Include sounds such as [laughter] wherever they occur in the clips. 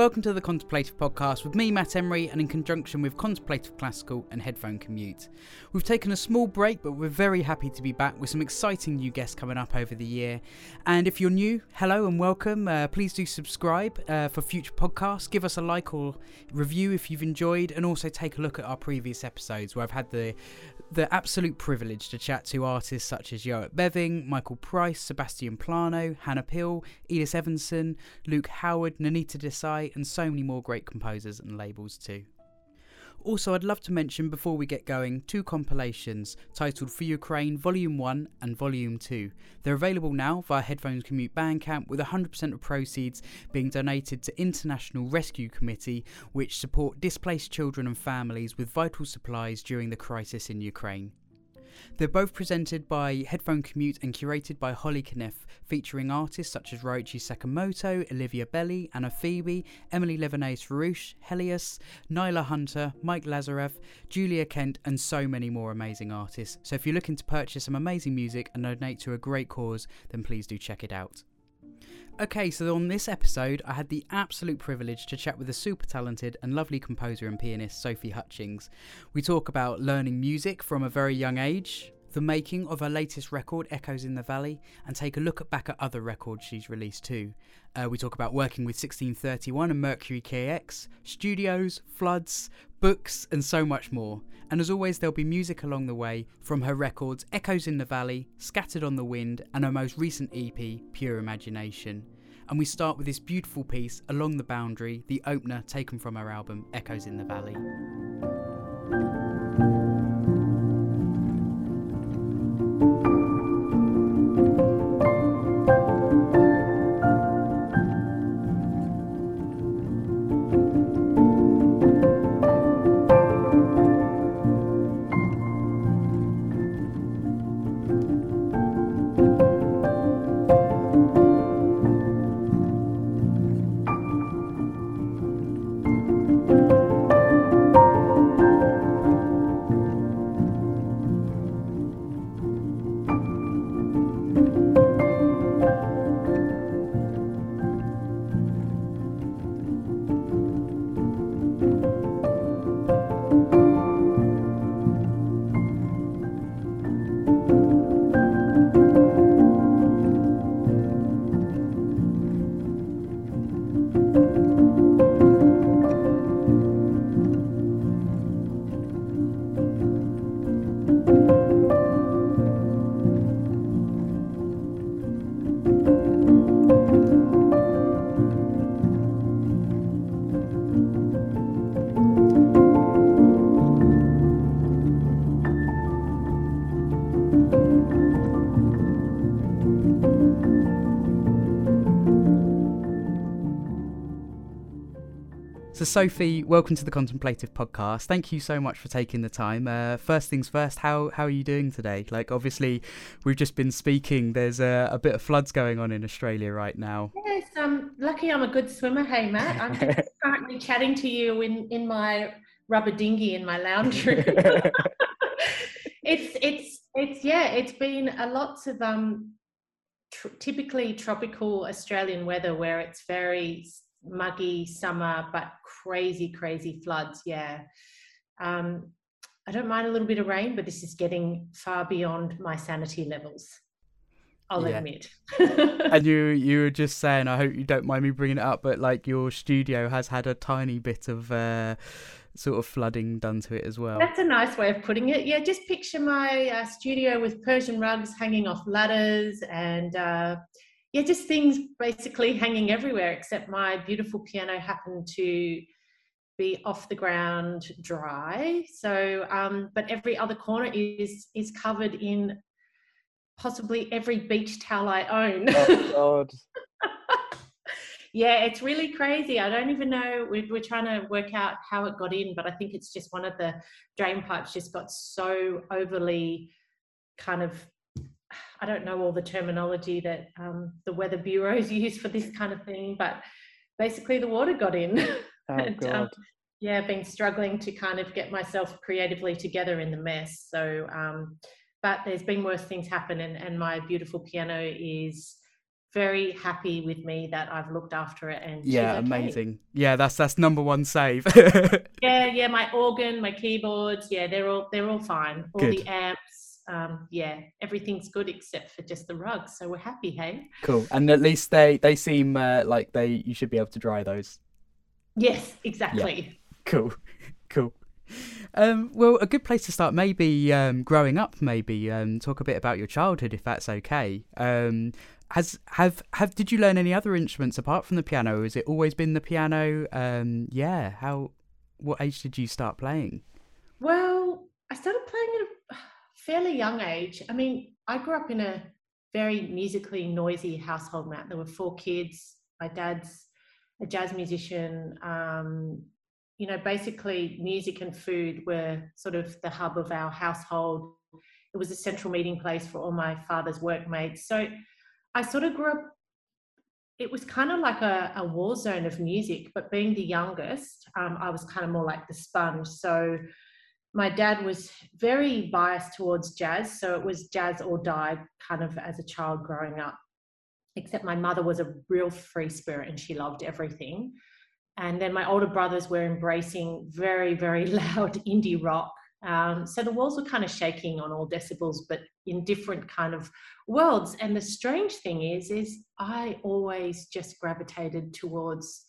welcome to the Contemplative Podcast with me, Matt Emery, and in conjunction with Contemplative Classical and Headphone Commute. We've taken a small break, but we're very happy to be back with some exciting new guests coming up over the year. And if you're new, hello and welcome. Uh, please do subscribe uh, for future podcasts. Give us a like or review if you've enjoyed, and also take a look at our previous episodes where I've had the the absolute privilege to chat to artists such as Joep Beving, Michael Price, Sebastian Plano, Hannah Peel, Edith Evanson, Luke Howard, Nainita Desai, and so many more great composers and labels too. Also, I'd love to mention before we get going two compilations titled For Ukraine Volume 1 and Volume 2. They're available now via Headphones Commute Bandcamp with 100% of proceeds being donated to International Rescue Committee, which support displaced children and families with vital supplies during the crisis in Ukraine. They're both presented by Headphone Commute and curated by Holly Kniff, featuring artists such as Ryuichi Sakamoto, Olivia Belli, Anna Phoebe, Emilie Levienaise-Farrouch, Helios, Nyla Hunter, Mike Lazarev, Julia Kent, and so many more amazing artists. So if you're looking to purchase some amazing music and donate to a great cause, then please do check it out. Okay, so on this episode, I had the absolute privilege to chat with the super talented and lovely composer and pianist, Sophie Hutchings. We talk about learning music from a very young age, the making of her latest record, Echoes in the Valley, and take a look back at other records she's released too. Uh, we talk about working with 1631 and Mercury KX, studios, floods, books, and so much more. And as always, there'll be music along the way from her records Echoes in the Valley, Scattered on the Wind, and her most recent EP, Pure Imagination. And we start with this beautiful piece, Along the Boundary, the opener taken from her album, Echoes in the Valley. So, Sophie, welcome to the Contemplative Podcast. Thank you so much for taking the time. Uh, first things first, how how are you doing today? Like, obviously, we've just been speaking. There's a, a bit of floods going on in Australia right now. Yes, I'm lucky. I'm a good swimmer. Hey, Matt. I'm [laughs] currently chatting to you in in my rubber dinghy in my lounge room. [laughs] it's it's it's yeah. It's been a lots of um tr- typically tropical Australian weather where it's very muggy summer, but crazy, crazy floods. Yeah. Um, I don't mind a little bit of rain, but this is getting far beyond my sanity levels. I'll yeah. admit. [laughs] and you you were just saying, I hope you don't mind me bringing it up, but like your studio has had a tiny bit of uh, sort of flooding done to it as well. That's a nice way of putting it. Yeah, just picture my uh, studio with Persian rugs hanging off ladders and uh, yeah, just things basically hanging everywhere, except my beautiful piano happened to be off the ground dry. So, um, but every other corner is is covered in possibly every beach towel I own. Oh [laughs] God. yeah, it's really crazy. I don't even know. We're, we're trying to work out how it got in, but I think it's just one of the drain pipes just got so overly kind of I don't know all the terminology that um, the weather bureaus [laughs] use for this kind of thing, but basically the water got in. [laughs] Oh, and, um, yeah, been struggling to kind of get myself creatively together in the mess. So, um, but there's been worse things happen, and, and my beautiful piano is very happy with me that I've looked after it and yeah, okay. amazing. Yeah, that's that's number one save. yeah, yeah, my organ, my keyboards, yeah, they're all they're all fine. All Good. the amps, um, yeah, everything's good except for just the rugs. So we're happy, hey. Cool, and at least they they seem uh, like they you should be able to dry those. Yes, exactly. Yeah. Cool, [laughs] cool. Um, well, a good place to start, maybe um, growing up. Maybe um, talk a bit about your childhood, if that's okay. Um, has have have did you learn any other instruments apart from the piano? Has it always been the piano? Um, yeah. How? What age did you start playing? Well, I started playing at a fairly young age. I mean, I grew up in a very musically noisy household. Matt, there were four kids. My dad's a jazz musician. Um, you know, basically music and food were sort of the hub of our household. It was a central meeting place for all my father's workmates. So I sort of grew up, it was kind of like a, a war zone of music, but being the youngest, um, I was kind of more like the sponge. So my dad was very biased towards jazz. So it was jazz or die kind of as a child growing up. Except my mother was a real free spirit and she loved everything. And then my older brothers were embracing very, very [laughs] loud indie rock. Um, so the walls were kind of shaking on all decibels, but in different kind of worlds. And the strange thing is, is I always just gravitated towards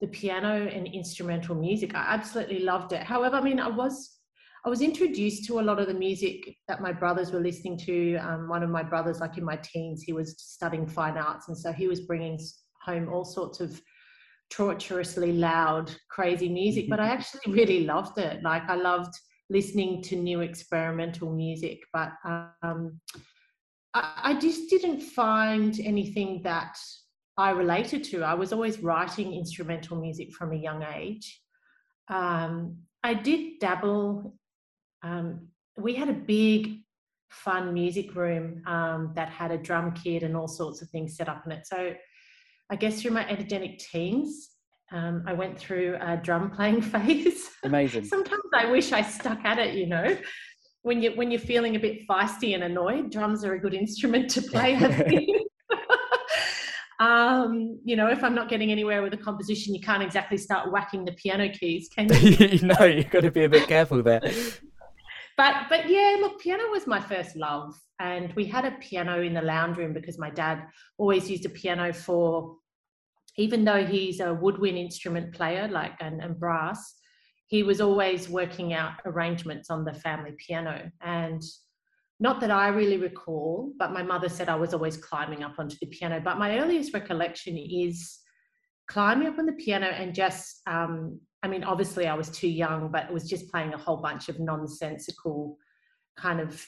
the piano and instrumental music. I absolutely loved it. However, I mean, I was I was introduced to a lot of the music that my brothers were listening to. Um, one of my brothers, like in my teens, he was studying fine arts, and so he was bringing home all sorts of torturously loud, crazy music, but I [laughs] actually really loved it. Like I loved listening to new experimental music, but um, I, I just didn't find anything that I related to. I was always writing instrumental music from a young age. Um, I did dabble. Um, we had a big, fun music room um, that had a drum kit and all sorts of things set up in it. So I guess through my energetic teens, um, I went through a drum playing [laughs] phase. Amazing. Sometimes I wish I stuck at it, you know. When you when you're feeling a bit feisty and annoyed, drums are a good instrument to play. [laughs] Um, you know, if I'm not getting anywhere with a composition, you can't exactly start whacking the piano keys, can you? [laughs] no, you've got to be a bit careful there. But but yeah, look, piano was my first love, and we had a piano in the lounge room because my dad always used a piano for even though he's a woodwind instrument player like and, and brass he was always working out arrangements on the family piano and not that I really recall, but my mother said I was always climbing up onto the piano. But my earliest recollection is climbing up on the piano and just, um, I mean, obviously I was too young, but it was just playing a whole bunch of nonsensical kind of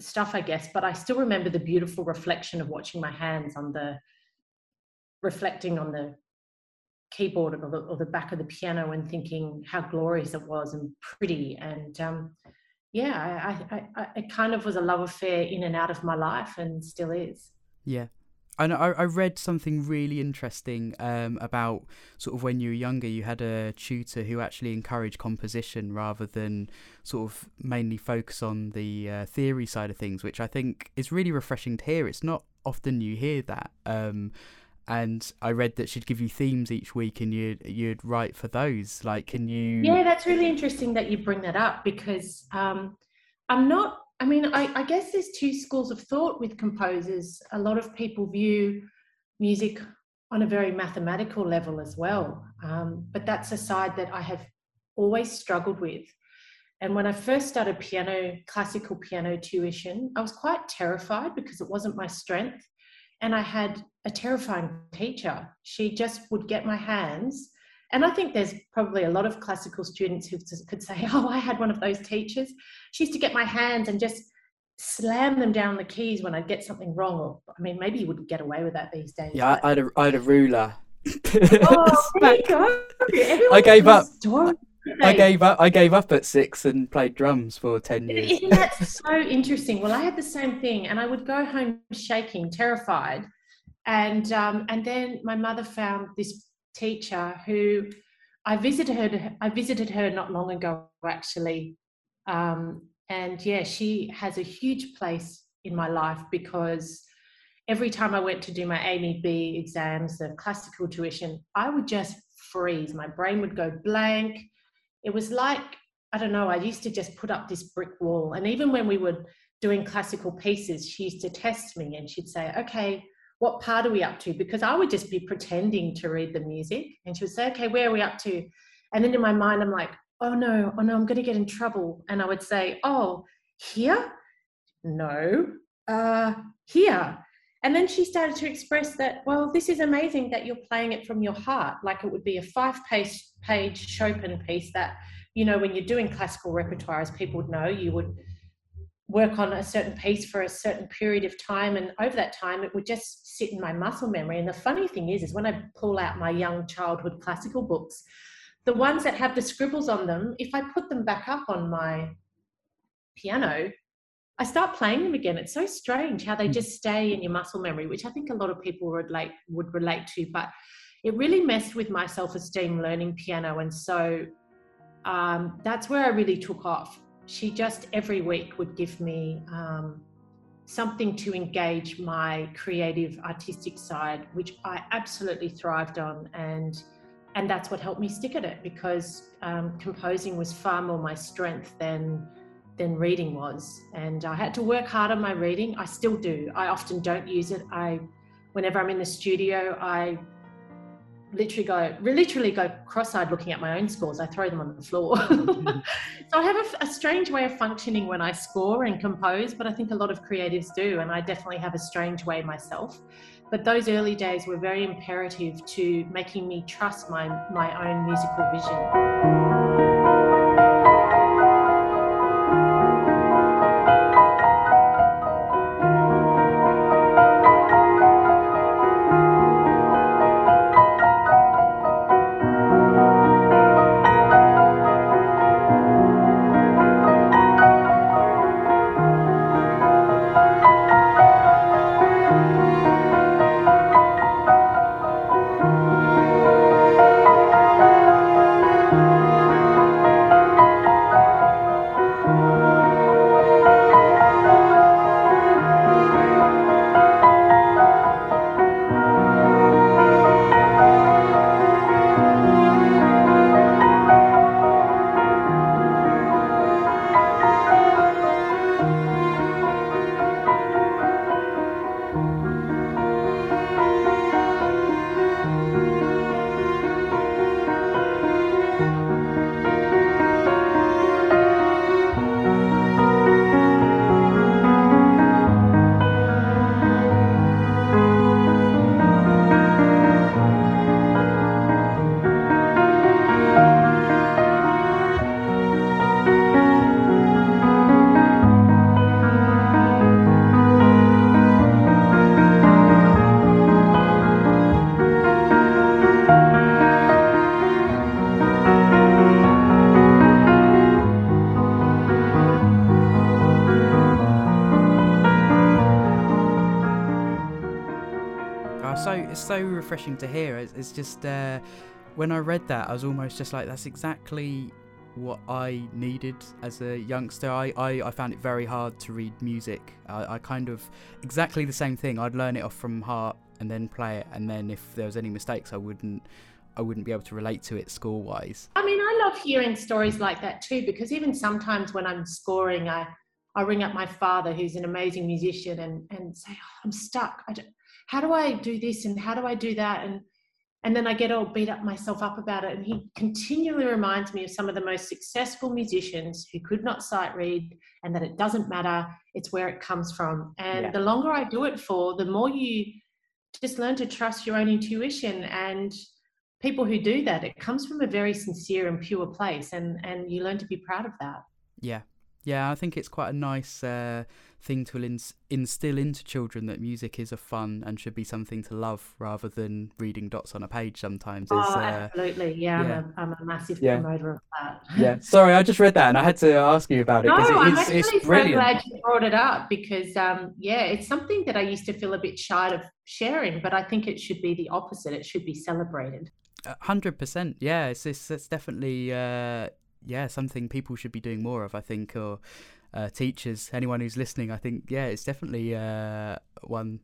stuff, I guess. But I still remember the beautiful reflection of watching my hands on the reflecting on the keyboard or the, or the back of the piano and thinking how glorious it was and pretty. And um, yeah I, I, I, it kind of was a love affair in and out of my life and still is. Yeah I know I read something really interesting um, about sort of when you were younger, you had a tutor who actually encouraged composition rather than sort of mainly focus on the uh, theory side of things, which I think is really refreshing to hear. It's not often you hear that. Um, and I read that she'd give you themes each week and you'd you'd write for those. Like, can you? Yeah, that's really interesting that you bring that up because um, I'm not. I mean, I, I guess there's two schools of thought with composers. A lot of people view music on a very mathematical level as well, um, but that's a side that I have always struggled with. And when I first started piano, classical piano tuition, I was quite terrified because it wasn't my strength. And I had a terrifying teacher. She just would get my hands. And I think there's probably a lot of classical students who could say, [laughs] Oh, I had one of those teachers. She used to get my hands and just slam them down the keys when I'd get something wrong. Or, I mean, maybe you wouldn't get away with that these days. Yeah, I, had, a, I had a ruler. oh, [laughs] there you go. I gave up. I gave up. I gave up at six and played drums for ten years. Isn't that so interesting? Well, I had the same thing, and I would go home shaking, terrified, and um, and then my mother found this teacher who I visited her. I visited her not long ago, actually, um, and yeah, she has a huge place in my life because every time I went to do my AMEB exams, the classical tuition, I would just freeze. My brain would go blank. It was like, I don't know, I used to just put up this brick wall. And even when we were doing classical pieces, she used to test me and she'd say, okay, what part are we up to? Because I would just be pretending to read the music. And she would say, okay, where are we up to? And then in my mind, I'm like, oh no, oh no, I'm going to get in trouble. And I would say, oh, here? No, uh, here. And then she started to express that, well, this is amazing that you're playing it from your heart, like it would be a five page, page Chopin piece that, you know, when you're doing classical repertoire, as people would know, you would work on a certain piece for a certain period of time. And over that time, it would just sit in my muscle memory. And the funny thing is, is when I pull out my young childhood classical books, the ones that have the scribbles on them, if I put them back up on my piano, I start playing them again. It's so strange how they hmm. just stay in your muscle memory, which I think a lot of people would relate would relate to. But it really messed with my self-esteem learning piano, and so um, that's where I really took off. She just every week would give me um, something to engage my creative, artistic side, which I absolutely thrived on, and and that's what helped me stick at it because um, composing was far more my strength than than reading was. And I had to work hard on my reading. I still do. I often don't use it. I, whenever I'm in the studio, I literally go, literally go cross-eyed looking at my own scores. I throw them on the floor. Mm-hmm. [laughs] so I have a, a, strange way of functioning when I score and compose, but I think a lot of creatives do, and I definitely have a strange way myself. But those early days were very imperative to making me trust my my own musical vision. Refreshing to hear. It's, it's just uh, when I read that, I was almost just like, that's exactly what I needed as a youngster. I, I, I found it very hard to read music. I, I kind of exactly the same thing. I'd learn it off from heart and then play it, and then if there was any mistakes, I wouldn't. I wouldn't be able to relate to it score wise. I mean, I love hearing stories like that too, because even sometimes when I'm scoring, I, I ring up my father, who's an amazing musician, and, and say, oh, I'm stuck. I don't, how do I do this and how do I do that? And and then I get all beat up myself up about it. And he continually reminds me of some of the most successful musicians who could not sight read and that it doesn't matter, it's where it comes from. And yeah. the longer I do it for, the more you just learn to trust your own intuition. And people who do that, it comes from a very sincere and pure place. And, and you learn to be proud of that. Yeah. Yeah, I think it's quite a nice uh, thing to ins- instill into children that music is a fun and should be something to love rather than reading dots on a page sometimes. Oh, uh, absolutely. Yeah, yeah. I'm, a, I'm, a, massive yeah. promoter of that. yeah. Sorry, I just read that and I had to ask you about it. No, it, I'm actually it's so glad you brought it up because, um, yeah, it's something that I used to feel a bit shy of sharing, but I think it should be the opposite. It should be celebrated. Hundred percent, yeah. It's, it's it's definitely uh, yeah something people should be doing more of. I think, or uh, teachers, anyone who's listening, I think, yeah, it's definitely uh, one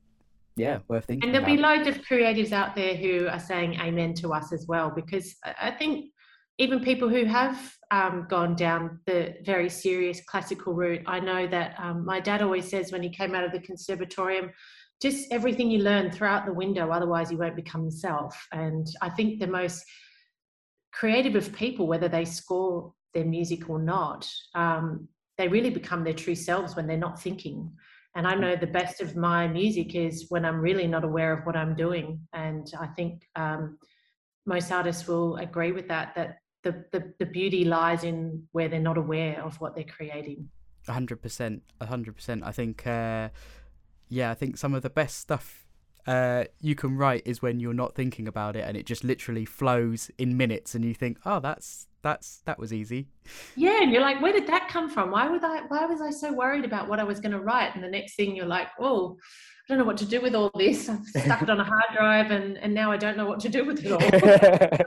yeah, worth thinking. And there'll about. be loads of creatives out there who are saying amen to us as well, because I think even people who have um, gone down the very serious classical route, I know that um, my dad always says when he came out of the conservatorium, just everything you learn throughout the window, otherwise you won't become yourself. And I think the most creative of people, whether they score their music or not, um, they really become their true selves when they're not thinking. And I know the best of my music is when I'm really not aware of what I'm doing. And I think um, most artists will agree with that, that the, the, the beauty lies in where they're not aware of what they're creating. Hundred percent, hundred percent. I think, uh, yeah, I think some of the best stuff uh, you can write is when you're not thinking about it and it just literally flows in minutes, and you think, oh, that's that's that was easy. Yeah, and you're like, where did that come from? Why would I? Why was I so worried about what I was going to write? And the next thing you're like, oh, I don't know what to do with all this. I've [laughs] stuck it on a hard drive, and and now I don't know what to do with it all. [laughs]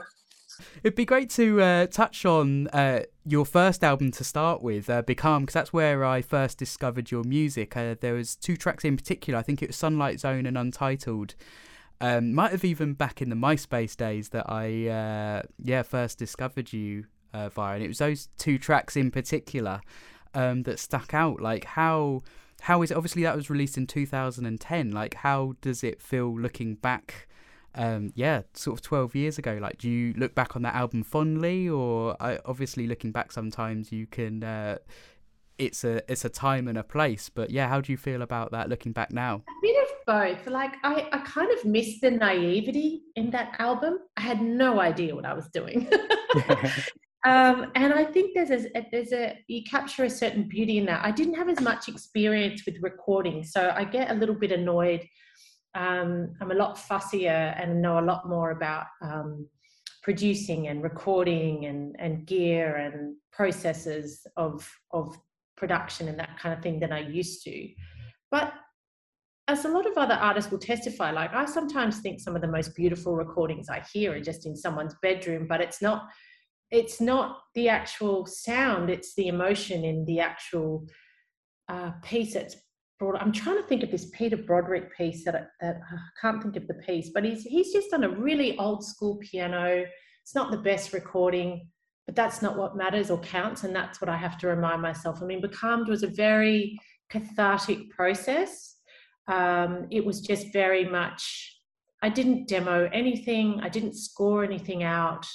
It'd be great to uh, touch on uh, your first album to start with, uh, Becalmed, because that's where I first discovered your music. Uh, there was two tracks in particular. I think it was Sunlight Zone and Untitled. Um, might have even back in the MySpace days that I uh, yeah first discovered you uh, via, and it was those two tracks in particular um, that stuck out. Like how how is it? Obviously, that was released in 2010. Like how does it feel looking back? Um, yeah, sort of 12 years ago. Like, do you look back on that album fondly, or obviously looking back sometimes you can uh, it's a it's a time and a place. But yeah, how do you feel about that looking back now? A bit of both. Like I, I kind of missed the naivety in that album. I had no idea what I was doing. [laughs] um, and I think there's a there's a you capture a certain beauty in that. I didn't have as much experience with recording, so I get a little bit annoyed. Um, I'm a lot fussier and know a lot more about um, producing and recording and, and gear and processes of of production and that kind of thing than I used to. But as a lot of other artists will testify, like I sometimes think some of the most beautiful recordings I hear are just in someone's bedroom, but it's not it's not the actual sound, it's the emotion in the actual uh, piece that's brought. I'm trying to think of this Peter Broderick piece that I, that I can't think of the piece, but he's he's just done a really old school piano. It's not the best recording, but that's not what matters or counts and that's what i have to remind myself i mean becalmed was a very cathartic process um, it was just very much i didn't demo anything i didn't score anything out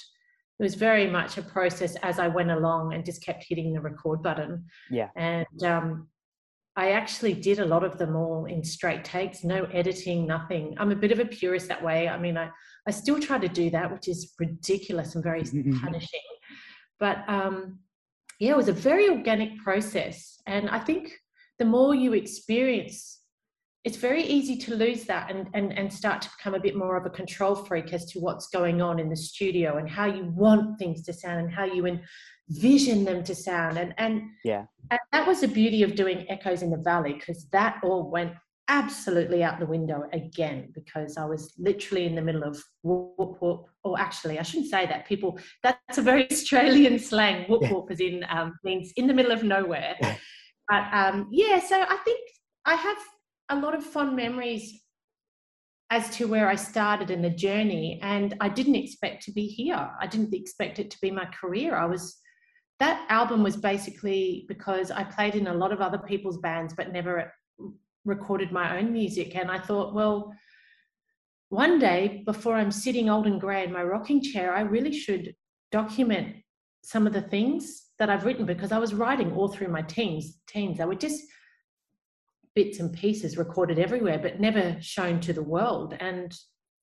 it was very much a process as i went along and just kept hitting the record button yeah and um, I actually did a lot of them all in straight takes, no editing, nothing. I'm a bit of a purist that way. I mean, I, I still try to do that, which is ridiculous and very [laughs] punishing. But um, yeah, it was a very organic process. And I think the more you experience, it's very easy to lose that and, and, and start to become a bit more of a control freak as to what's going on in the studio and how you want things to sound and how you envision them to sound. And, and, yeah. and that was the beauty of doing Echoes in the Valley because that all went absolutely out the window again because I was literally in the middle of whoop whoop. Or actually, I shouldn't say that. People, that's a very [laughs] Australian slang. Whoop whoop is in um, means in the middle of nowhere. but um, yeah, so I think I have a lot of fond memories as to where I started in the journey, and I didn't expect to be here. I didn't expect it to be my career. I was that album was basically because I played in a lot of other people's bands, but never recorded my own music. And I thought, well, one day before I'm sitting old and grey in my rocking chair, I really should document some of the things that I've written because I was writing all through my teens. Teens, they were just bits and pieces recorded everywhere, but never shown to the world. And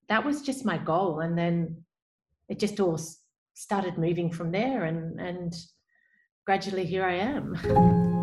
that was just my goal. And then it just all started moving from there, and and gradually here I am.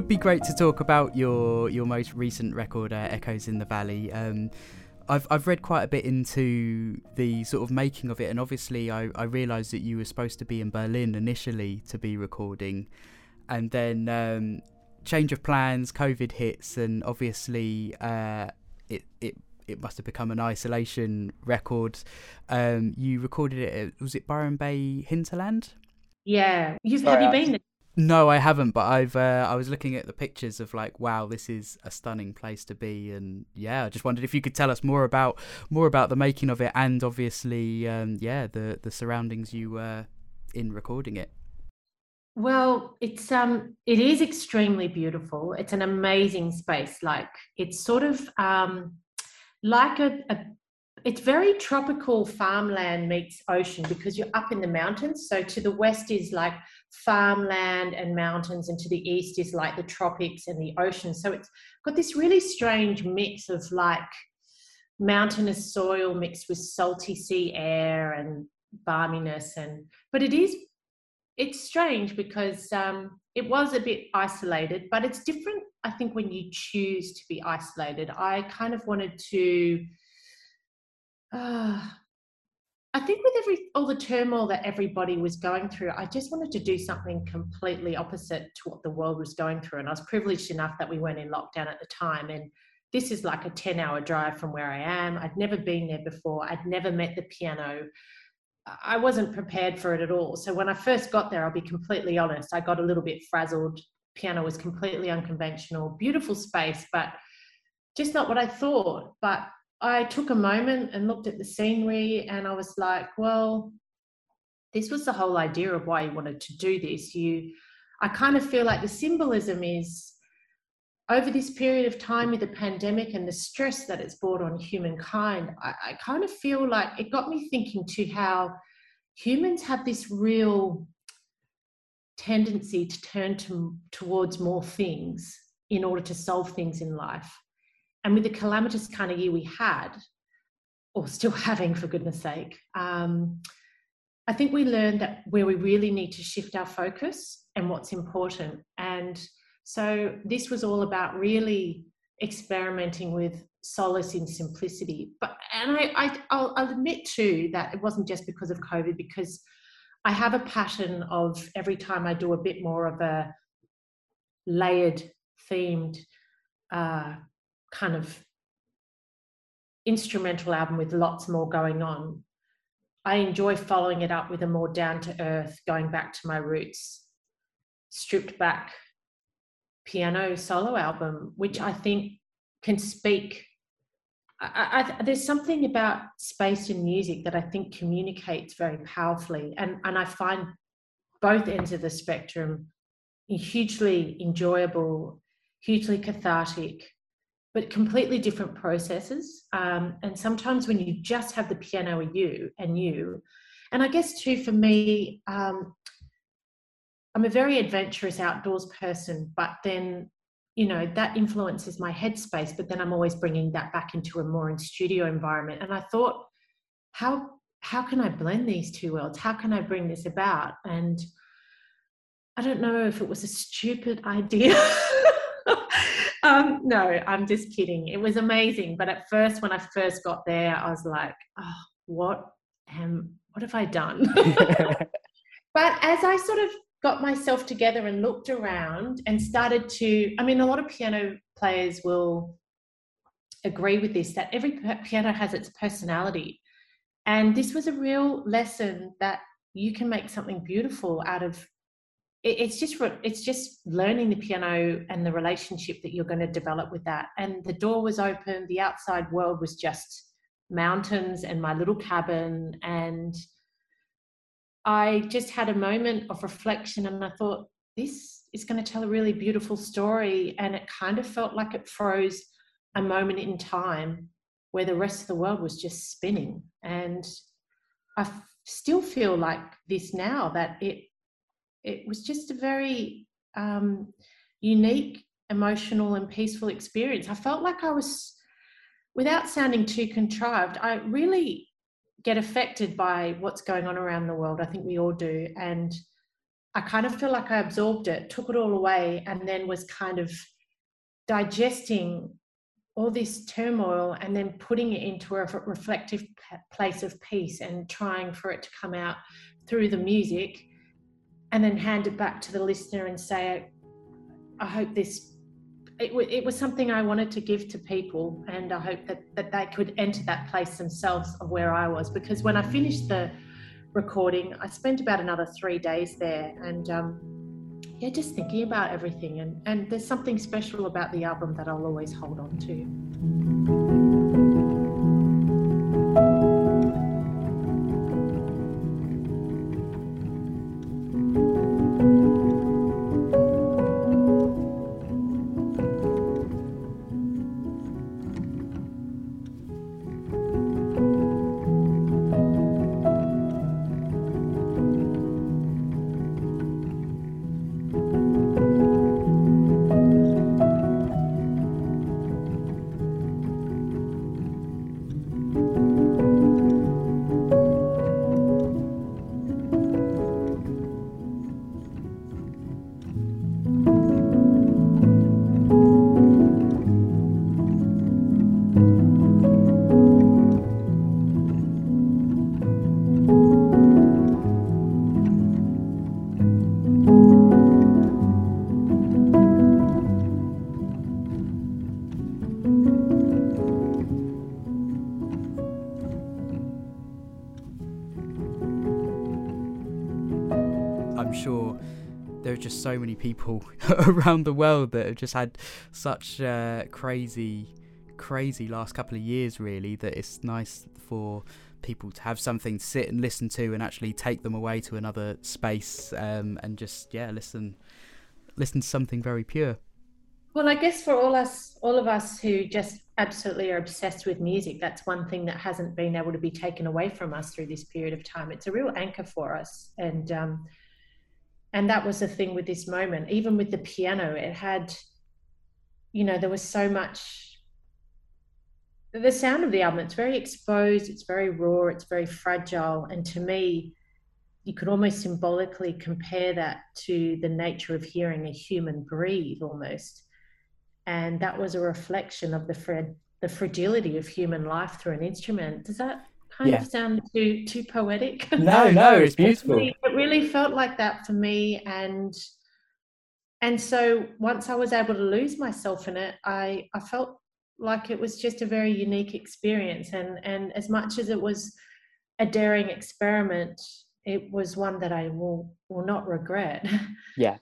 Would be great to talk about your your most recent record, uh, Echoes in the Valley. Um, I've I've read quite a bit into the sort of making of it, and obviously I I realised that you were supposed to be in Berlin initially to be recording, and then um, change of plans, COVID hits, and obviously uh, it it it must have become an isolation record. Um, you recorded it. At, was it Byron Bay Hinterland? Yeah, You've, have you been there? No, I haven't. But I've uh, I was looking at the pictures of like, wow, this is a stunning place to be, and yeah, I just wondered if you could tell us more about more about the making of it, and obviously, um, yeah, the the surroundings you were in recording it. Well, it's um it is extremely beautiful. It's an amazing space. Like it's sort of um like a, a it's very tropical farmland meets ocean because you're up in the mountains. So to the west is like farmland and mountains, and to the east is like the tropics and the ocean. So it's got this really strange mix of like mountainous soil mixed with salty sea air and balminess and but it is it's strange because um, it was a bit isolated but it's different i think when you choose to be isolated i kind of wanted to uh, I think with every all the turmoil that everybody was going through, I just wanted to do something completely opposite to what the world was going through. And I was privileged enough that we weren't in lockdown at the time. And this is like a 10 hour drive from where I am. I'd never been there before. I'd never met the piano. I wasn't prepared for it at all. So when I first got there, I'll be completely honest, I got a little bit frazzled. Piano was completely unconventional, beautiful space, but just not what I thought. But I took a moment and looked at the scenery and I was like, well, this was the whole idea of why you wanted to do this. You, I kind of feel like the symbolism is over this period of time with the pandemic and the stress that it's brought on humankind, I, I kind of feel like it got me thinking to how humans have this real tendency to turn to, towards more things in order to solve things in life and with the calamitous kind of year we had, or still [laughs] having for goodness sake, um, I think we learned that where we really need to shift our focus and what's important. And so this was all about really experimenting with solace in simplicity. But and I, I I'll, I'll admit too that it wasn't just because of COVID, because I have a pattern of every time I do a bit more of a layered themed uh, kind of instrumental album with lots more going on. I enjoy following it up with a more down to earth, going back to my roots, stripped back piano solo album, which I think can speak. I, I, there's something about space and music that I think communicates very powerfully, and and I find both ends of the spectrum hugely enjoyable, hugely cathartic, but completely different processes. Um, and sometimes when you just have the piano and you and you, and I guess too for me, um, I'm a very adventurous outdoors person, but then you know that influences my headspace. But then I'm always bringing that back into a more in studio environment. And I thought, how how can I blend these two worlds? How can I bring this about? And I don't know if it was a stupid [laughs] idea. Um, no, I'm just kidding. It was amazing. But at first, when I first got there, I was like, oh, what am, what have I done? [laughs] [laughs] but as I sort of got myself together and looked around and started to, I mean, a lot of piano players will agree with this that every piano has its personality. And this was a real lesson that you can make something beautiful out of it's just it's just learning the piano and the relationship that you're going to develop with that. And the door was open the outside world was just mountains and my little cabin. And i just had a moment of reflection and i thought this is going to tell a really beautiful story. And it kind of felt like it froze a moment in time where the rest of the world was just spinning. And i still feel like this now that it it was just a very um, unique, emotional, and peaceful experience. I felt like I was, without sounding too contrived, I really get affected by what's going on around the world. I think we all do. And I kind of feel like I absorbed it, took it all away, and then was kind of digesting all this turmoil and then putting it into a reflective place of peace and trying for it to come out through the music and then hand it back to the listener and say i hope this it, it was something i wanted to give to people and i hope that, that they could enter that place themselves of where i was because when i finished the recording i spent about another three days there and um, yeah, just thinking about everything. And, and there's something special about the album that I'll always hold on to. So many people [laughs] around the world that have just had such uh, crazy, crazy last couple of years, really, that it's nice for people to have something to sit and listen to and actually take them away to another space um, and just, yeah, listen listen to something very pure. Well, I guess for all us, all of us who just absolutely are obsessed with music, that's one thing that hasn't been able to be taken away from us through this period of time. It's a real anchor for us, and um, and that was the thing with this moment even with the piano it had you know there was so much the sound of the album it's very exposed it's very raw it's very fragile. And to me you could almost symbolically compare that to the nature of hearing a human breathe almost. And that was a reflection of the fra- the fragility of human life through an instrument. Does that kind yeah. of sound too too poetic. [laughs] No, no, it's beautiful. It really felt like that for me, and and so once I was able to lose myself in it, I I felt like it was just a very unique experience, and and as much as it was a daring experiment, it was one that I will will not regret. [laughs] Yeah.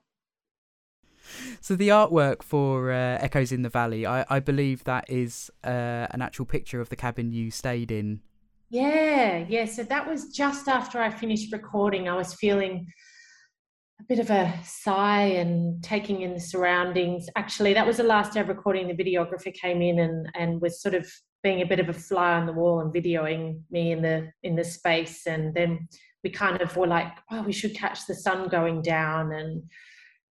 So the artwork for uh, Echoes in the Valley, I, I believe that is uh, an actual picture of the cabin you stayed in yeah, yeah. So that was just after I finished recording. I was feeling a bit of a sigh and taking in the surroundings. Actually, that was the last day of recording. The videographer came in and and was sort of being a bit of a fly on the wall and videoing me in the in the space. And then we kind of were like, oh, we should catch the sun going down. And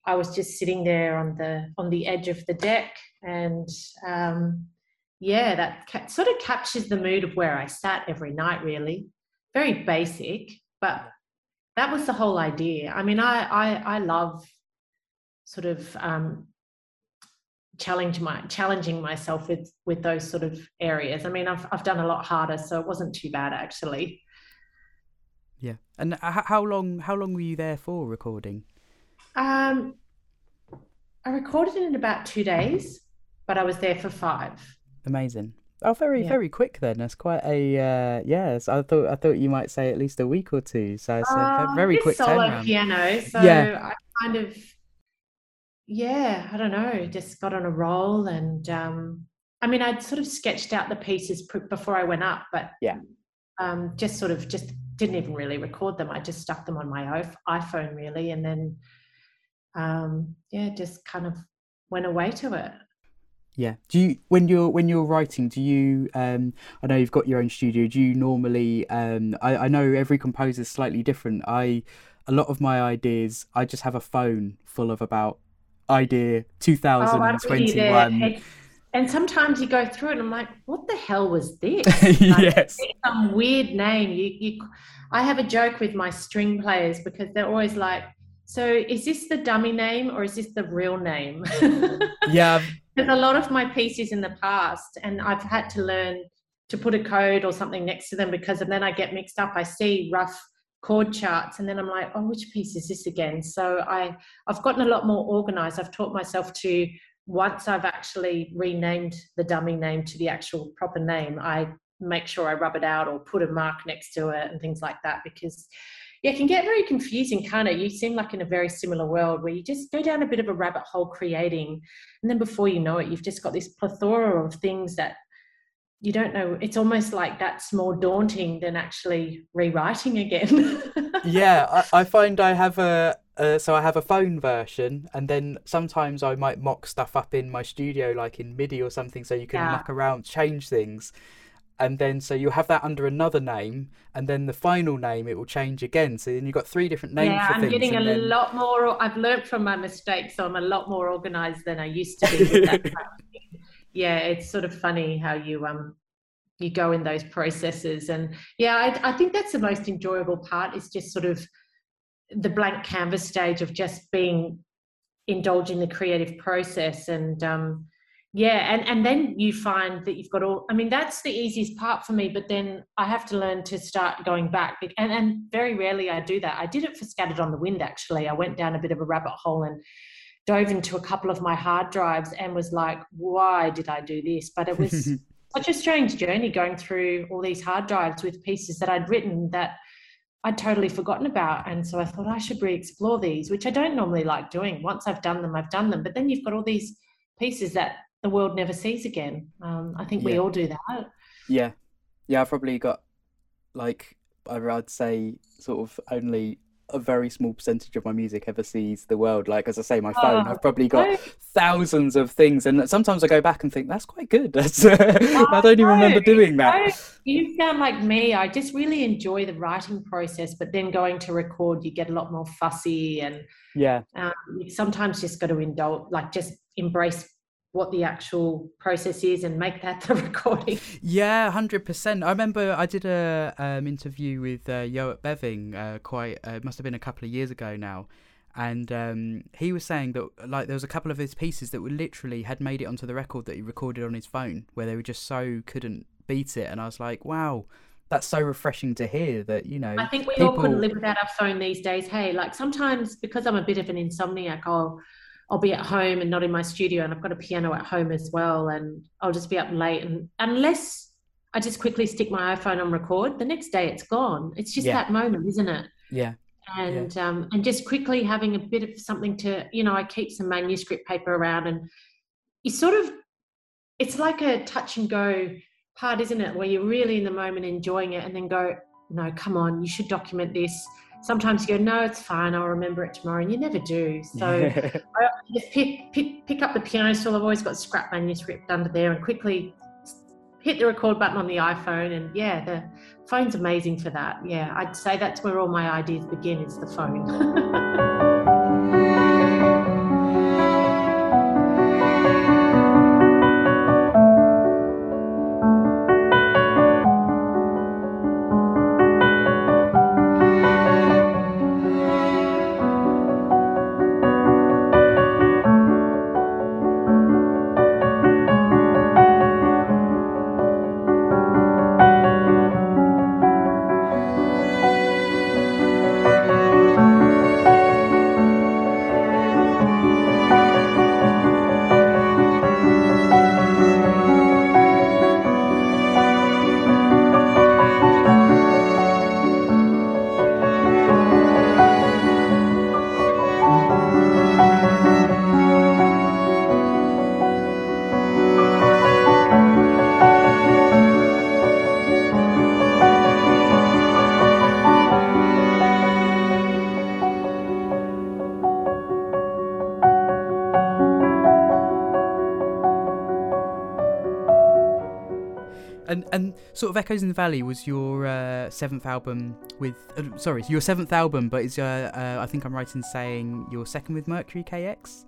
I was just sitting there on the on the edge of the deck and um, yeah, that ca- sort of captures the mood of where I sat every night, really. Very basic, but that was the whole idea. I mean, I I, I love sort of um, challenge my challenging myself with with those sort of areas. I mean, I've I've done a lot harder, so it wasn't too bad actually. Yeah, and how long how long were you there for recording? Um, I recorded in about two days, but I was there for five. Amazing. Oh, very, yeah. very quick then. That's quite a uh, yes. I thought I thought you might say at least a week or two. So it's a uh, very quick solo turnaround. piano. So yeah. I kind of yeah, I don't know, just got on a roll and um, I mean, I'd sort of sketched out the pieces before I went up, but yeah, um, just sort of just didn't even really record them. I just stuck them on my iPhone really, and then um, yeah, just kind of went away to it. Yeah. Do you when you're when you're writing? Do you? Um, I know you've got your own studio. Do you normally? Um, I, I know every composer is slightly different. I a lot of my ideas. I just have a phone full of about idea 2021. Oh, and sometimes you go through it and I'm like, what the hell was this? [laughs] Like, yes. Some weird name. You, you, I have a joke with my string players because they're always like, so is this the dummy name or is this the real name? [laughs] yeah. [laughs] There's a lot of my pieces in the past, and I've had to learn to put a code or something next to them because and then I get mixed up. I see rough chord charts and then I'm like, oh, which piece is this again? So I I've gotten a lot more organized. I've taught myself to once I've actually renamed the dummy name to the actual proper name, I make sure I rub it out or put a mark next to it and things like that because yeah, it can get very confusing, can't it? You seem like in a very similar world where you just go down a bit of a rabbit hole creating, and then before you know it, you've just got this plethora of things that you don't know. It's almost like that's more daunting than actually rewriting again. [laughs] yeah, I, I, find I have a. Uh, so I have a phone version, and then sometimes I might mock stuff up in my studio, like in MIDI or something, so you can yeah. muck around, change things and then so you have that under another name, and then the final name it will change again. So then you've got three different names. Yeah, I'm getting a then... lot more. I've learned from my mistakes, so I'm a lot more organized than I used to be. [laughs] yeah, it's sort of funny how you um you go in those processes, and yeah, I, I think that's the most enjoyable part. Is just sort of the blank canvas stage of just being indulging the creative process and um yeah and and then you find that you've got all i mean that's the easiest part for me but then i have to learn to start going back and and very rarely i do that i did it for scattered on the wind actually i went down a bit of a rabbit hole and dove into a couple of my hard drives and was like why did i do this but it was [laughs] such a strange journey going through all these hard drives with pieces that i'd written that I'd totally forgotten about. And so I thought I should re explore these, which I don't normally like doing. Once I've done them, I've done them. But then you've got all these pieces that the world never sees again. Um, I think yeah. we all do that. Yeah, yeah. I've probably got like I'd say sort of only a very small percentage of my music ever sees the world. Like as I say, my phone, oh, I've probably got thousands of things, and sometimes I go back and think that's quite good. [laughs] That's oh, I don't even remember doing that. You sound like me. I just really enjoy the writing process, but then going to record, you get a lot more fussy, and yeah, um, you sometimes just got to indulge, like just embrace what the actual process is and make that [laughs] the recording. Yeah, hundred percent. I remember I did a um, interview with uh, Beving uh, quite. Uh, must have been a couple of years ago now, and um, he was saying that like there was a couple of his pieces that were literally had made it onto the record that he recorded on his phone, where they were just so couldn't beat it, and I was like, wow. That's so refreshing to hear that you know. I think we people... all couldn't live without our phone these days. Hey, like sometimes because I'm a bit of an insomniac, I'll I'll be at home and not in my studio, and I've got a piano at home as well, and I'll just be up late. And unless I just quickly stick my iPhone on record, the next day it's gone. It's just yeah. that moment, isn't it? Yeah. And yeah. um, and just quickly having a bit of something to, you know, I keep some manuscript paper around, and you sort of, it's like a touch and go part, isn't it? Where you're really in the moment enjoying it, and then go, no, come on, you should document this sometimes you go, no, it's fine, I'll remember it tomorrow, and you never do. So [laughs] I just pick, pick, pick up the piano stool. I've always got scrap manuscript under there and quickly hit the record button on the iPhone. And yeah, the phone's amazing for that. Yeah, I'd say that's where all my ideas begin is the phone. [laughs] sort of Echoes in the Valley was your uh, seventh album with, uh, sorry, your seventh album, but is uh, uh, I think I'm right in saying your second with Mercury KX.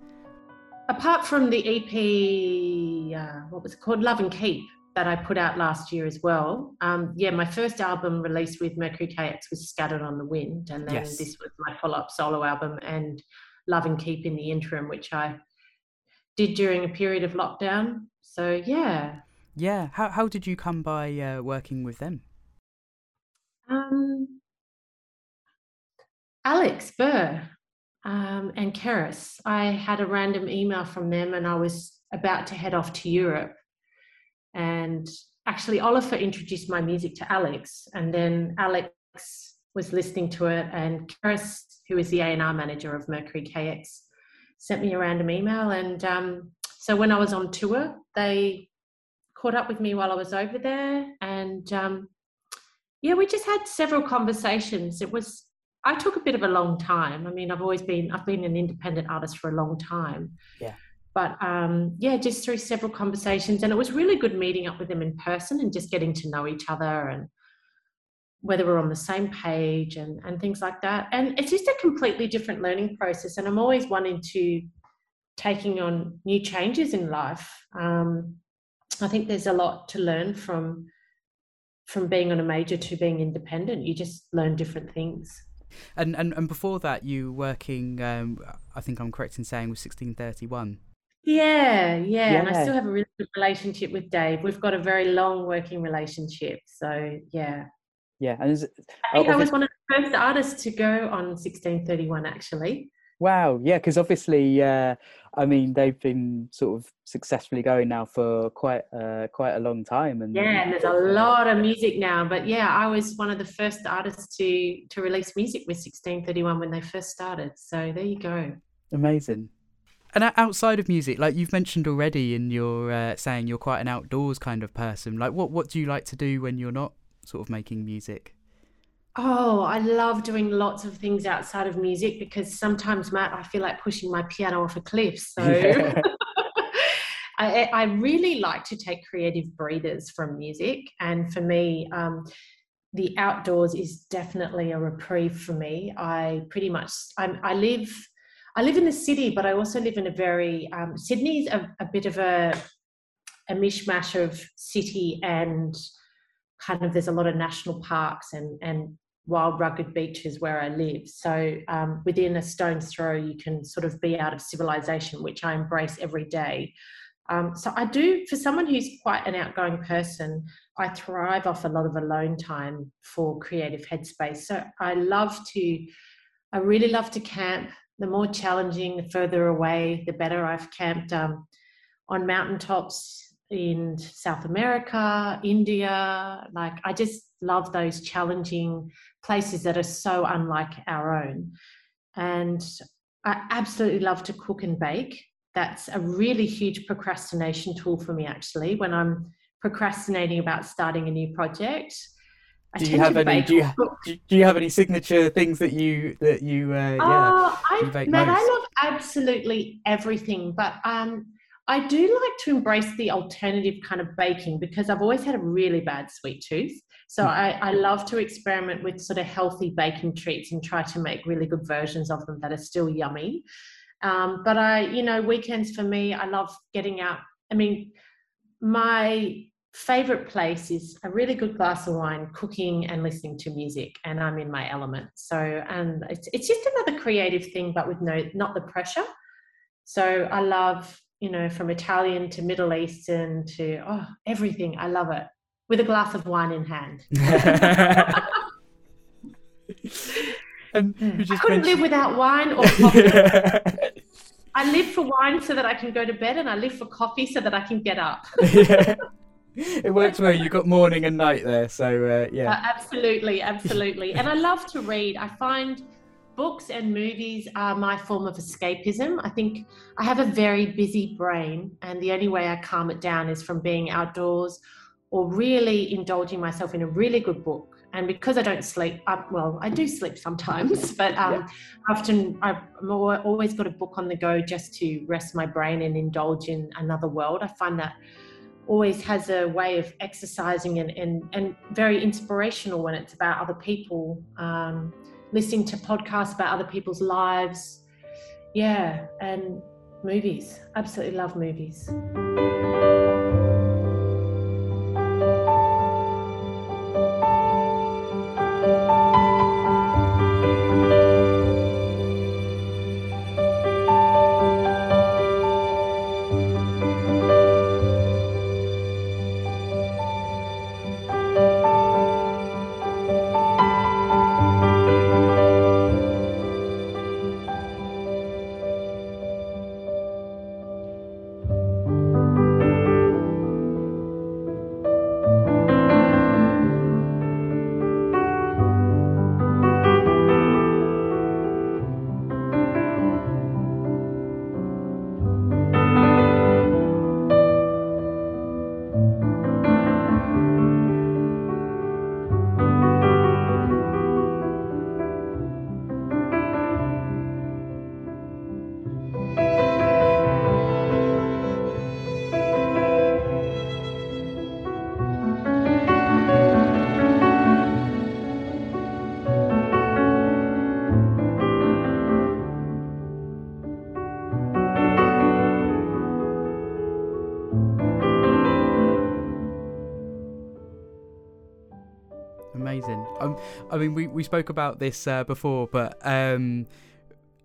Apart from the EP, uh, what was it called, Love and Keep, that I put out last year as well. Um, yeah, my first album released with Mercury KX was Scattered on the Wind, and then yes. this was my follow up solo album and Love and Keep in the interim, which I did during a period of lockdown. So yeah. Yeah. How how did you come by uh, working with them? Um, Alex Buhr um, and Keris. I had a random email from them, and I was about to head off to Europe and actually, Oliver introduced my music to Alex, and then Alex was listening to it, and Keris, who is the A&R manager of Mercury KX, sent me a random email. And um, so when I was on tour, they caught up with me while I was over there, and um, yeah, we just had several conversations. It was I took a bit of a long time. I mean, I've always been I've been an independent artist for a long time. Yeah but um, yeah, just through several conversations, and it was really good meeting up with them in person and just getting to know each other and whether we're on the same page and and things like that. And it's just a completely different learning process. And I'm always wanting to taking on new changes in life. Um, I think there's a lot to learn from from being on a major to being independent. You just learn different things. And and, and before that, you working. Um, I think I'm correct in saying with 1631. Yeah, yeah, And I still have a really good relationship with Dave. We've got a very long working relationship. So, yeah. Yeah. And is it, I think I was one of the first artists to go on 1631, actually. Wow. Yeah. Because obviously, uh, I mean, they've been sort of successfully going now for quite uh, quite a long time. And yeah, and there's a lot of music now. But yeah, I was one of the first artists to to release music with 1631 when they first started. So there you go. Amazing. And outside of music, like you've mentioned already in your uh, saying you're quite an outdoors kind of person. Like, what what do you like to do when you're not sort of making music? Oh, I love doing lots of things outside of music because sometimes, Matt, I feel like pushing my piano off a cliff. So yeah. [laughs] [laughs] I, I, really like to take creative breathers from music. And for me, um, the outdoors is definitely a reprieve for me. I pretty much, I'm, I live I live in the city, but I also live in a very um, Sydney's a, a bit of a a mishmash of city and kind of there's a lot of national parks and and wild rugged beaches where I live. So um, within a stone's throw, you can sort of be out of civilization, which I embrace every day. Um, so I do, for someone who's quite an outgoing person, I thrive off a lot of alone time for creative headspace. So I love to, I really love to camp the more challenging, the further away, the better. I've camped um, on mountaintops in South America, India. Like, I just love those challenging places that are so unlike our own. And I absolutely love to cook and bake. That's a really huge procrastination tool for me, actually, when I'm procrastinating about starting a new project do you have any? Do you, do you have any signature things that you that you? Uh, yeah, uh, I, man, I love absolutely everything, but um, I do like to embrace the alternative kind of baking because I've always had a really bad sweet tooth. So mm. I, I love to experiment with sort of healthy baking treats and try to make really good versions of them that are still yummy. Um, but I, you know, weekends for me, I love getting out. I mean, my favorite place is a really good glass of wine, cooking and listening to music, and I'm in my element. So, and it's it's just another creative thing, but with no not the pressure. So I love you know from Italian to Middle Eastern to oh everything. I love it with a glass of wine in hand. [laughs] and I couldn't live without wine or [laughs] coffee. I live for wine so that I can go to bed, and I live for coffee so that I can get up. [laughs] yeah. it works well. You've got morning and night there, so uh, yeah. Uh, absolutely, absolutely. and I love to read. I find books and movies are my form of escapism. I think I have a very busy brain, and the only way I calm it down is from being outdoors or really indulging myself in a really good book. And because I don't sleep, I, well, I do sleep sometimes, [laughs] but um, yeah. often I've always got a book on the go just to rest my brain and indulge in another world. I find that always has a way of exercising and, and, and very inspirational when it's about other people, um, listening to podcasts about other people's lives. Yeah, and movies. Absolutely love movies. Mean, we, we spoke about this uh, before, but um,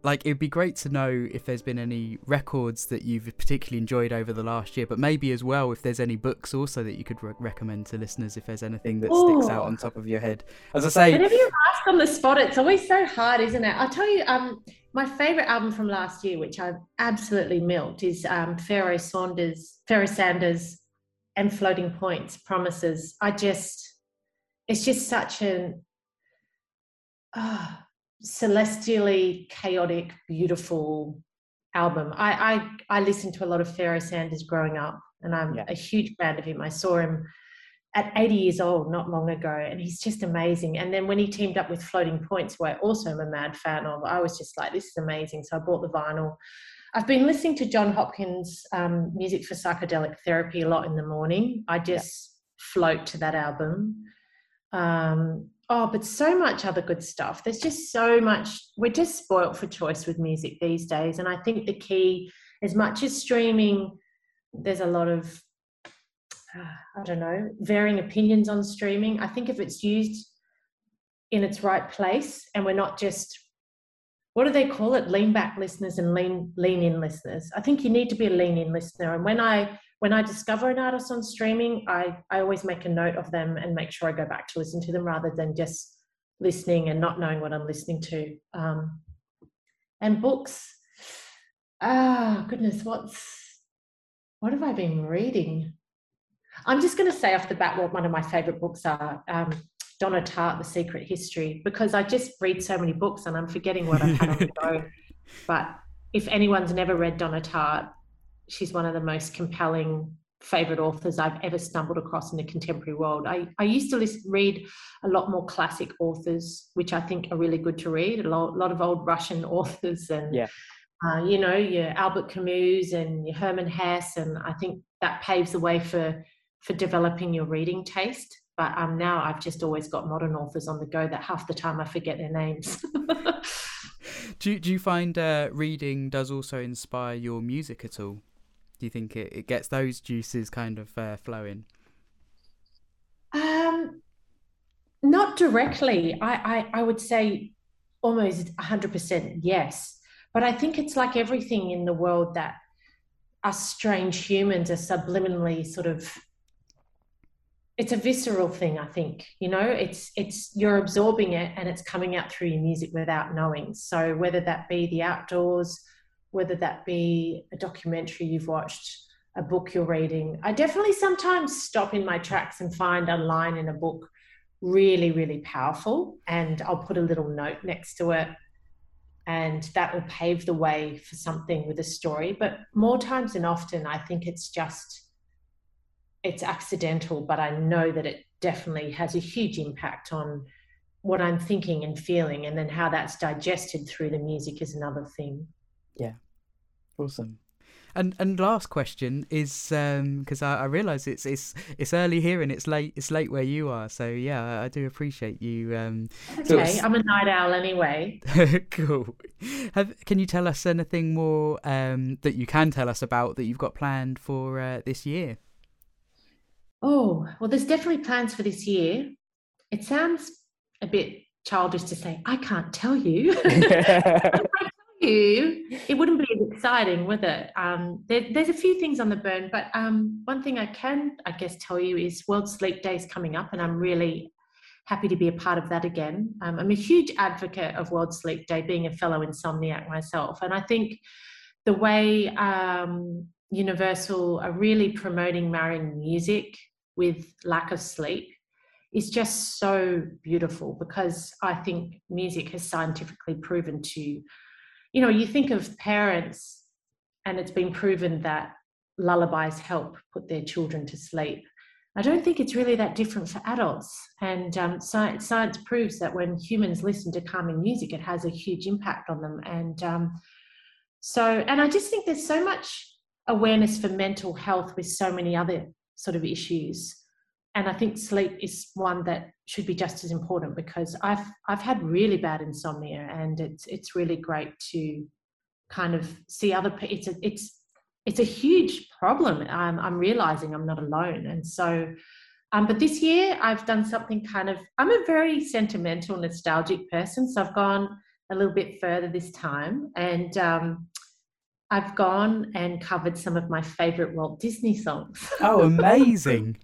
like it'd be great to know if there's been any records that you've particularly enjoyed over the last year, but maybe as well if there's any books also that you could re- recommend to listeners if there's anything that Ooh. sticks out on top of your head. As I say, whenever you ask on the spot, it's always so hard, isn't it? I'll tell you, um, my favorite album from last year, which I've absolutely milked, is um, Pharoah Sanders, Pharoah Sanders, and Floating Points, Promises. I just, it's just such an. Ah, celestially chaotic, beautiful album. I I, I listened to a lot of Pharoah Sanders growing up, and I'm yeah. a huge fan of him. I saw him at 80 years old not long ago, and he's just amazing. And then when he teamed up with Floating Points, who I also am a mad fan of, I was just like, this is amazing. So I bought the vinyl. I've been listening to Jon Hopkins' um, music for psychedelic therapy a lot in the morning. I just yeah. float to that album. Um, oh, but so much other good stuff. There's just so much. We're just spoilt for choice with music these days. And I think the key, as much as streaming, there's a lot of, uh, I don't know, varying opinions on streaming. I think if it's used in its right place and we're not just what do they call it lean back listeners and lean lean in listeners i think you need to be a lean in listener and when i when I discover an artist on streaming, I, I always make a note of them and make sure I go back to listen to them rather than just listening and not knowing what I'm listening to. Um, and books, ah, goodness, what's what have I been reading? I'm just going to say off the bat what one of my favorite books are. Um, Donna Tartt, The Secret History, because I just read so many books and I'm forgetting what I've had on the go. [laughs] But if anyone's never read Donna Tartt, she's one of the most compelling favorite authors I've ever stumbled across in the contemporary world. I, I used to list, read a lot more classic authors, which I think are really good to read. A lot, lot of old Russian [laughs] authors and, yeah. uh, you know, your Albert Camus and your Hermann Hesse. And I think that paves the way for, for developing your reading taste. But um, now I've just always got modern authors on the go that half the time I forget their names. [laughs] do, do you find uh, reading does also inspire your music at all? Do you think it, it gets those juices kind of uh, flowing? Um, not directly. I, I, I would say almost 100% yes. But I think it's like everything in the world that us strange humans are subliminally sort of it's a visceral thing i think you know it's it's you're absorbing it and it's coming out through your music without knowing so whether that be the outdoors whether that be a documentary you've watched, a book you're reading. I definitely sometimes stop in my tracks and find a line in a book really, really powerful, and I'll put a little note next to it. And that will pave the way for something with a story. But more times than often, I think it's just it's accidental, but I know that it definitely has a huge impact on what I'm thinking and feeling, and then how that's digested through the music is another thing. Yeah, Awesome. And and last question is because um, I, I realise it's it's it's early here and it's late it's late where you are. So yeah, I, I do appreciate you. Um, okay, I'm a night owl anyway. [laughs] cool. Have, can you tell us anything more um, that you can tell us about that you've got planned for uh, this year? Oh well, there's definitely plans for this year. It sounds a bit childish to say I can't tell you. [laughs] [laughs] it wouldn't be as exciting, would it? Um, there, there's a few things on the burn, but um, one thing I can, I guess, tell you is World Sleep Day is coming up, and I'm really happy to be a part of that again. Um, I'm a huge advocate of World Sleep Day, being a fellow insomniac myself, and I think the way um, Universal are really promoting marrying music with lack of sleep is just so beautiful because I think music has scientifically proven to you know, you think of parents, and it's been proven that lullabies help put their children to sleep. I don't think it's really that different for adults. And um, science, science proves that when humans listen to calming music, it has a huge impact on them. And um, so, and I just think there's so much awareness for mental health with so many other sort of issues and I think sleep is one that should be just as important because I've I've had really bad insomnia, and it's it's really great to kind of see other. It's a, it's it's a huge problem. I'm I'm realizing I'm not alone, and so Um, but this year I've done something kind of, I'm a very sentimental, nostalgic person. So I've gone a little bit further this time. And um, I've gone and covered some of my favorite Walt Disney songs. Oh, amazing.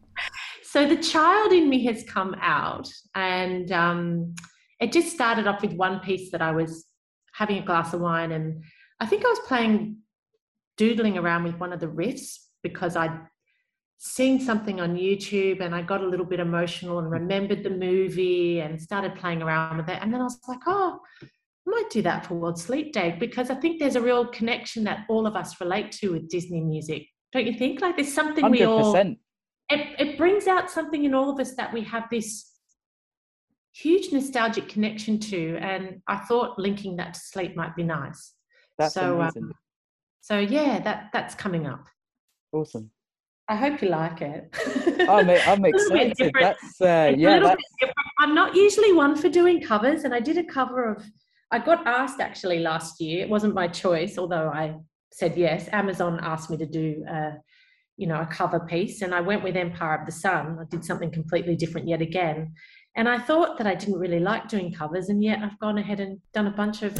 So the child in me has come out. And um, it just started off with one piece that I was having a glass of wine. And I think I was playing, doodling around with one of the riffs because I'd seen something on YouTube and I got a little bit emotional and remembered the movie and started playing around with it. And then I was like, oh, I might do that for World Sleep Day because I think there's a real connection that all of us relate to with Disney music. Don't you think? Like there's something 100%. we all it, it brings out something in all of us that we have this huge nostalgic connection to. And I thought linking that to sleep might be nice. That's so, amazing. Um, so yeah, that that's coming up. Awesome. I hope you like it. [laughs] I'm, I'm excited. That's uh, yeah. That's... I'm not usually one for doing covers, and I did a cover of. I got asked actually last year. It wasn't my choice, although I said yes. Amazon asked me to do, uh, you know, a cover piece, and I went with Empire of the Sun. I did something completely different yet again, and I thought that I didn't really like doing covers, and yet I've gone ahead and done a bunch of. [laughs] [laughs]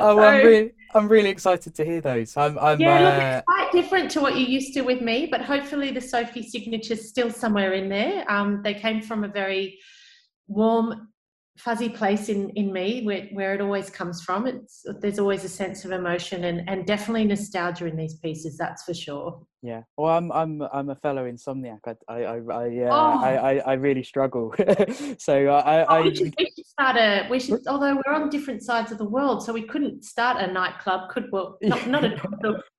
oh, I'm really, I'm really excited to hear those. I'm, I'm yeah, look, it's uh, quite different to what you used to with me, but hopefully the Sophie signature's still somewhere in there. Um, they came from a very warm, fuzzy place in in me where, where it always comes from. It's there's always a sense of emotion and and definitely nostalgia in these pieces. That's for sure. Yeah, well, I'm I'm I'm a fellow insomniac. I I I I, uh, oh. I, I, I, really struggle. [laughs] so I, I, oh, we, should, we, should, start a. We should, although we're on different sides of the world, so we couldn't start a nightclub. Could well, [laughs] not not a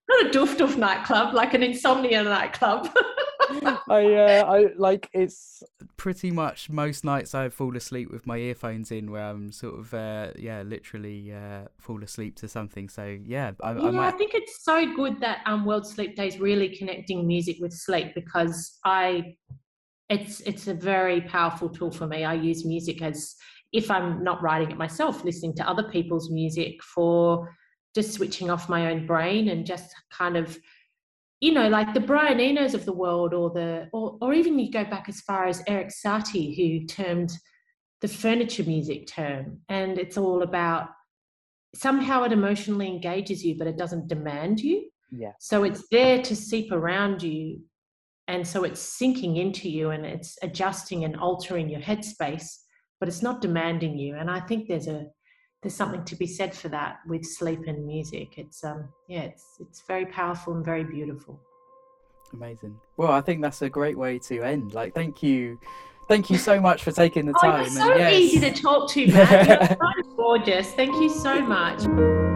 not a doof doof nightclub, like an insomnia nightclub. [laughs] I uh, I like it's pretty much most nights I fall asleep with my earphones in, where I'm sort of uh, yeah, literally uh, fall asleep to something. So yeah, I, yeah, I, might... I think it's so good that um, World Sleep Day is really connecting music with sleep because I, it's it's a very powerful tool for me. I use music as if I'm not writing it myself, listening to other people's music for just switching off my own brain and just kind of you know, like the Brian Enos of the world, or the, or, or even you go back as far as Erik Satie, who termed the furniture music term, and it's all about somehow it emotionally engages you, but it doesn't demand you. Yeah. So it's there to seep around you, and so it's sinking into you, and it's adjusting and altering your headspace, but it's not demanding you. And I think there's a there's something to be said for that with sleep and music. It's um yeah, it's it's very powerful and very beautiful. Amazing. Well, I think that's a great way to end. Like, thank you, thank you so much for taking the time. Oh, you're so and, yes. easy to talk to, [laughs] Matt. You're so gorgeous. Thank you so much.